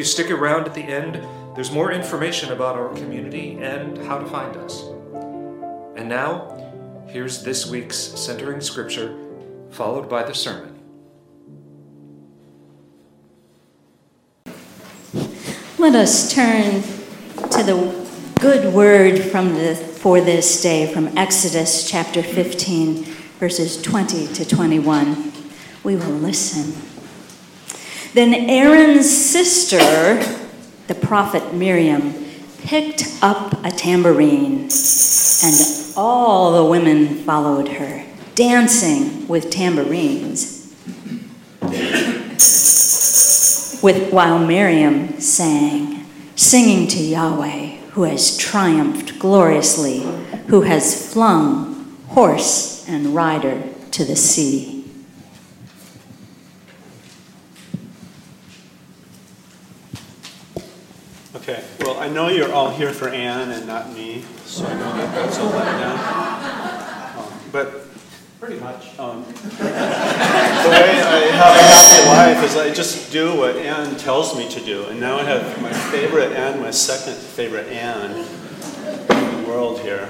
you. Stick around at the end, there's more information about our community and how to find us. And now, here's this week's centering scripture, followed by the sermon. Let us turn to the good word from the, for this day from Exodus chapter 15, verses 20 to 21. We will listen. Then Aaron's sister, the prophet Miriam, picked up a tambourine, and all the women followed her, dancing with tambourines. With, while Miriam sang, singing to Yahweh, who has triumphed gloriously, who has flung horse and rider to the sea. Okay, well, I know you're all here for Anne and not me, so I know that that's a letdown. Um, but Pretty much. um, the way I have a happy life is I just do what Anne tells me to do. And now I have my favorite Anne, my second favorite Anne in the world here.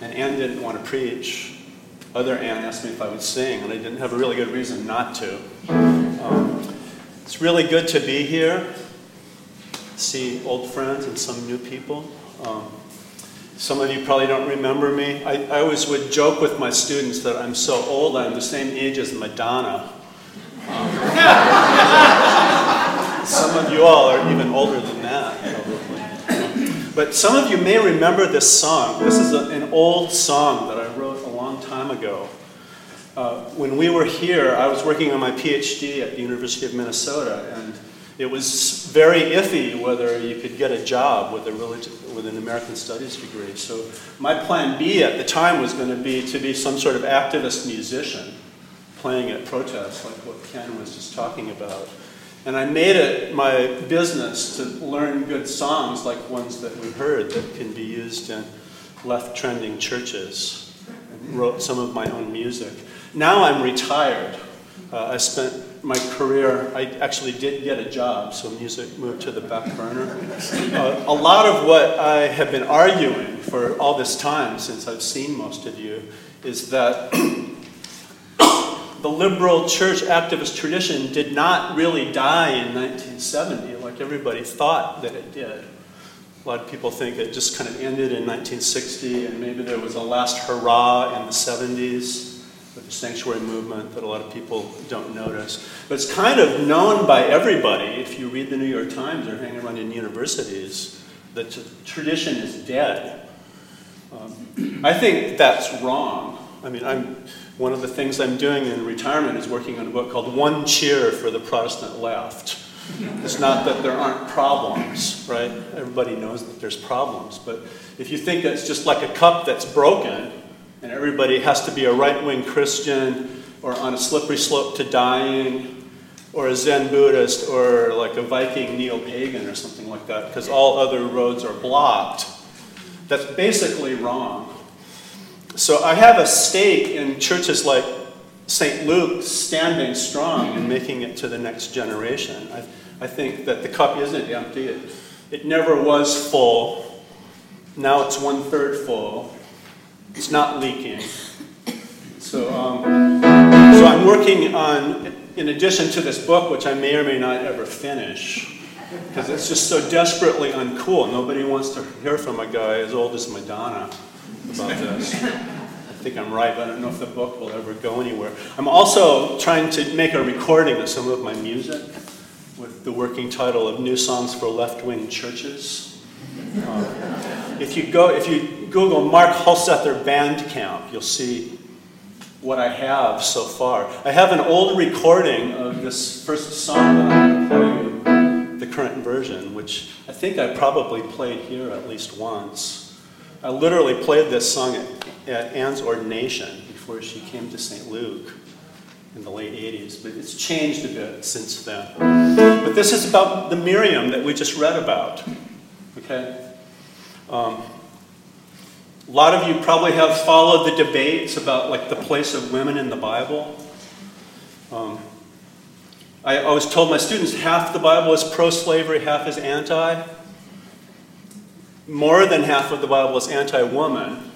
And Anne didn't want to preach. Other Anne asked me if I would sing, and I didn't have a really good reason not to. Um, it's really good to be here see old friends and some new people. Um, some of you probably don't remember me. I, I, always would joke with my students that I'm so old, I'm the same age as Madonna. Um, some of you all are even older than that, probably. But some of you may remember this song. This is a, an old song that I wrote a long time ago. Uh, when we were here, I was working on my PhD at the University of Minnesota, and it was very iffy whether you could get a job with, a religion, with an American Studies degree. So my plan B at the time was going to be to be some sort of activist musician playing at protests, like what Ken was just talking about. And I made it my business to learn good songs like ones that we heard that can be used in left trending churches. And wrote some of my own music. Now I'm retired. Uh, I spent my career, I actually did get a job, so music moved to the back burner. Uh, a lot of what I have been arguing for all this time, since I've seen most of you, is that the liberal church activist tradition did not really die in 1970 like everybody thought that it did. A lot of people think it just kind of ended in 1960 and maybe there was a last hurrah in the 70s the sanctuary movement that a lot of people don't notice. But it's kind of known by everybody, if you read the New York Times or hang around in universities, that the tradition is dead. Um, I think that's wrong. I mean, I'm, one of the things I'm doing in retirement is working on a book called One Cheer for the Protestant Left. It's not that there aren't problems, right? Everybody knows that there's problems. But if you think that's just like a cup that's broken, and everybody has to be a right wing Christian or on a slippery slope to dying or a Zen Buddhist or like a Viking neo pagan or something like that because all other roads are blocked. That's basically wrong. So I have a stake in churches like St. Luke standing strong and making it to the next generation. I, I think that the cup isn't empty. It, it never was full. Now it's one third full. It's not leaking. So, um, so I'm working on, in addition to this book, which I may or may not ever finish, because it's just so desperately uncool. Nobody wants to hear from a guy as old as Madonna about this. I think I'm right, but I don't know if the book will ever go anywhere. I'm also trying to make a recording of some of my music with the working title of New Songs for Left Wing Churches. Um, if you go, if you Google Mark Hulsether Bandcamp, you'll see what I have so far. I have an old recording of this first song that I'm going to you, the current version, which I think I probably played here at least once. I literally played this song at, at Anne's ordination before she came to St. Luke in the late 80s, but it's changed a bit since then. But this is about the Miriam that we just read about. Okay? Um, a lot of you probably have followed the debates about like the place of women in the Bible. Um, I always told my students half the Bible is pro slavery, half is anti. More than half of the Bible is anti woman.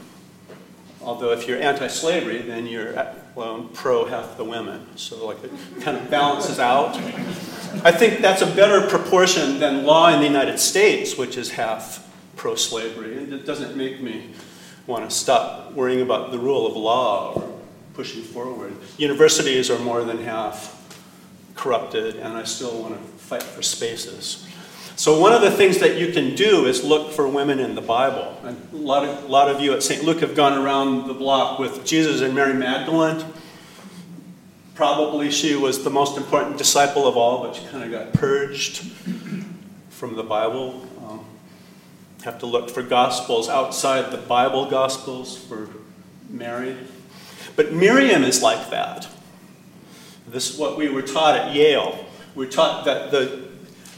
Although, if you're anti slavery, then you're well, pro half the women. So, like, it kind of balances out. I think that's a better proportion than law in the United States, which is half pro slavery. And it doesn't make me want to stop worrying about the rule of law or pushing forward. Universities are more than half corrupted, and I still want to fight for spaces. So, one of the things that you can do is look for women in the Bible. A lot of, a lot of you at St. Luke have gone around the block with Jesus and Mary Magdalene. Probably she was the most important disciple of all, but she kind of got purged from the Bible. Have to look for gospels outside the Bible gospels for Mary. But Miriam is like that. This is what we were taught at Yale. We are taught that the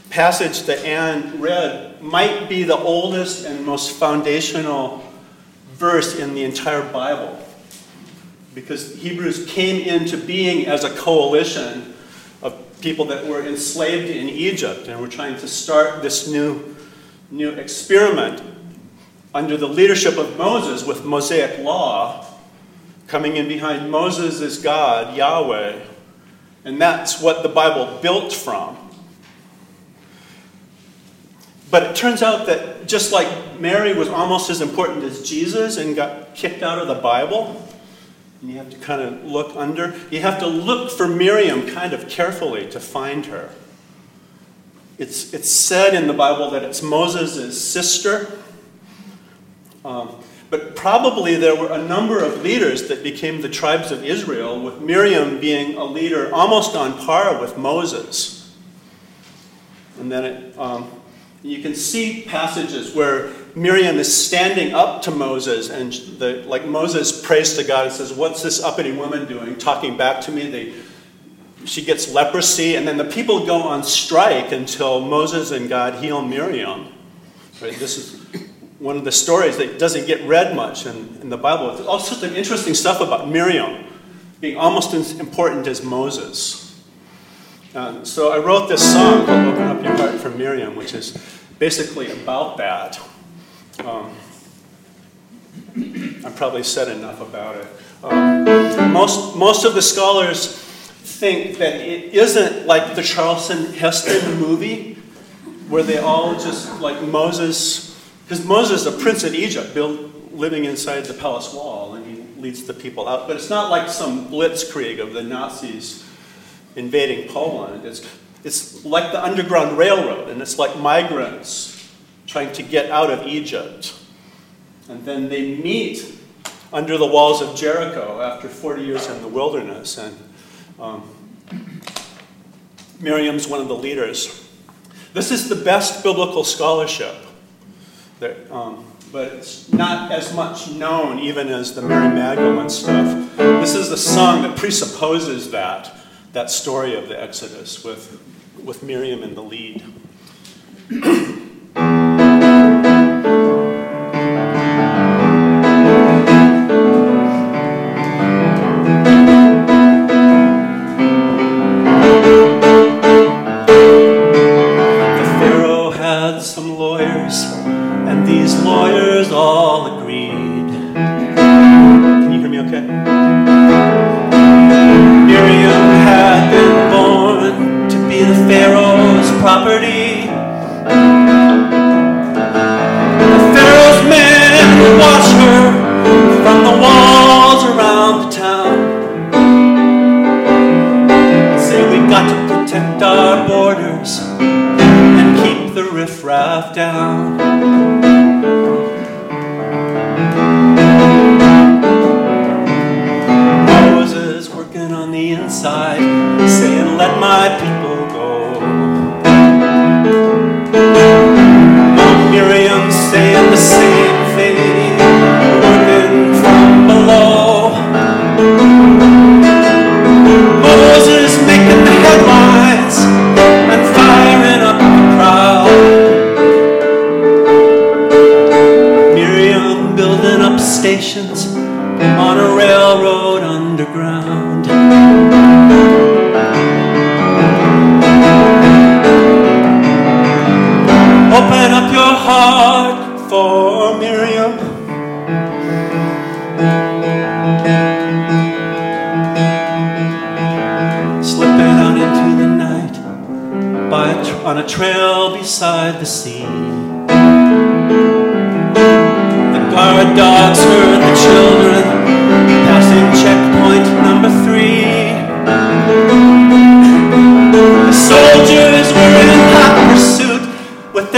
passage that Anne read might be the oldest and most foundational verse in the entire Bible. Because Hebrews came into being as a coalition of people that were enslaved in Egypt and were trying to start this new, new experiment under the leadership of Moses with Mosaic law. Coming in behind Moses is God, Yahweh, and that's what the Bible built from. But it turns out that just like Mary was almost as important as Jesus and got kicked out of the Bible, and you have to kind of look under, you have to look for Miriam kind of carefully to find her. It's, it's said in the Bible that it's Moses' sister. Um, but probably there were a number of leaders that became the tribes of Israel, with Miriam being a leader almost on par with Moses. And then it, um, you can see passages where Miriam is standing up to Moses, and the, like Moses prays to God and says, What's this uppity woman doing? Talking back to me. They, she gets leprosy, and then the people go on strike until Moses and God heal Miriam. Right? This is one of the stories that doesn't get read much in, in the Bible. There's all sorts of interesting stuff about Miriam being almost as important as Moses. Uh, so I wrote this song called Open Up Your Heart for Miriam, which is basically about that. Um, I've probably said enough about it. Um, most, most of the scholars think that it isn't like the Charlton Heston movie, where they all just, like Moses, because Moses is a prince in Egypt, built, living inside the palace wall, and he leads the people out. But it's not like some blitzkrieg of the Nazis invading Poland. It's, it's like the Underground Railroad, and it's like migrants trying to get out of Egypt. And then they meet under the walls of Jericho after 40 years in the wilderness. And um, Miriam's one of the leaders. This is the best biblical scholarship that, um, but it's not as much known even as the Mary Magdalene stuff. This is the song that presupposes that, that story of the Exodus with, with Miriam in the lead. property. stations on a railroad underground. Open up your heart for Miriam. Slipping out into the night by a tr- on a trail beside the sea.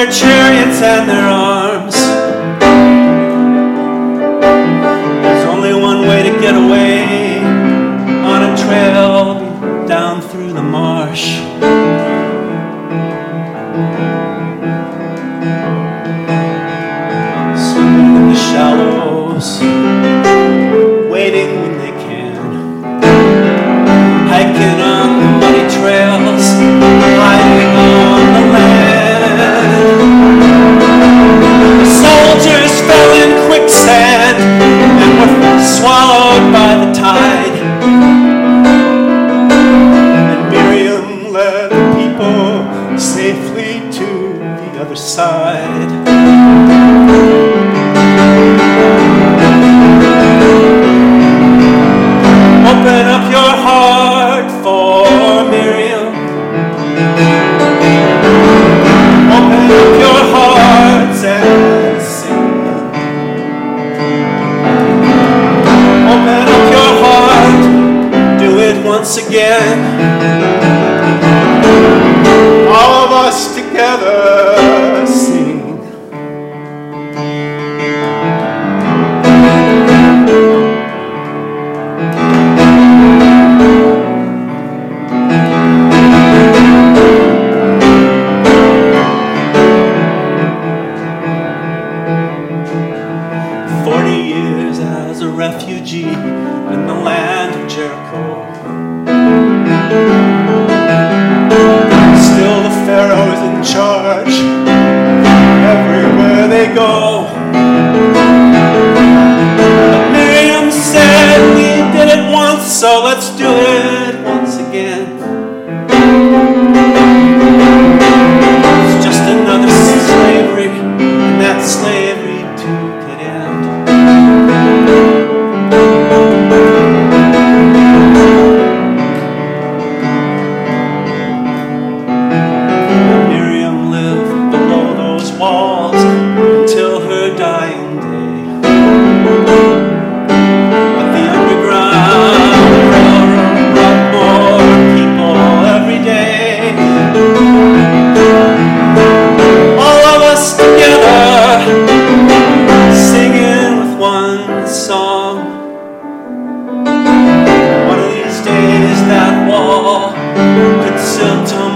their chariots and their arms. to the other side. still told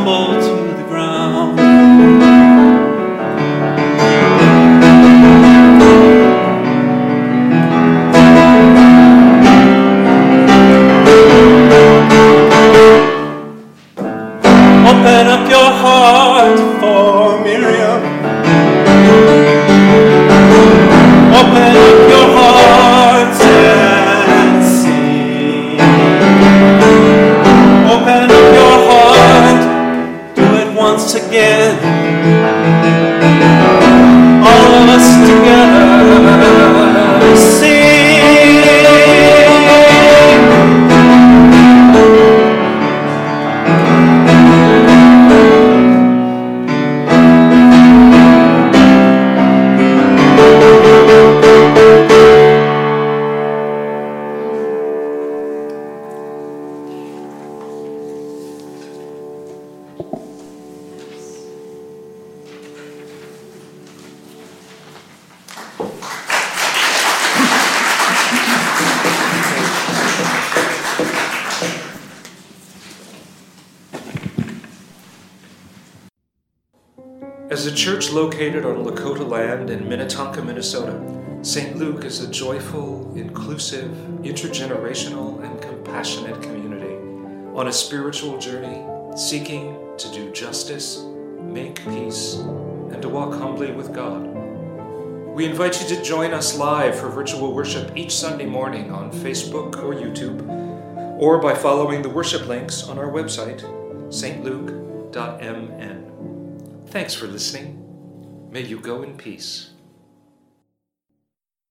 church located on Lakota land in Minnetonka, Minnesota. St. Luke is a joyful, inclusive, intergenerational, and compassionate community on a spiritual journey seeking to do justice, make peace, and to walk humbly with God. We invite you to join us live for virtual worship each Sunday morning on Facebook or YouTube, or by following the worship links on our website, stluke.mn. Thanks for listening. May you go in peace.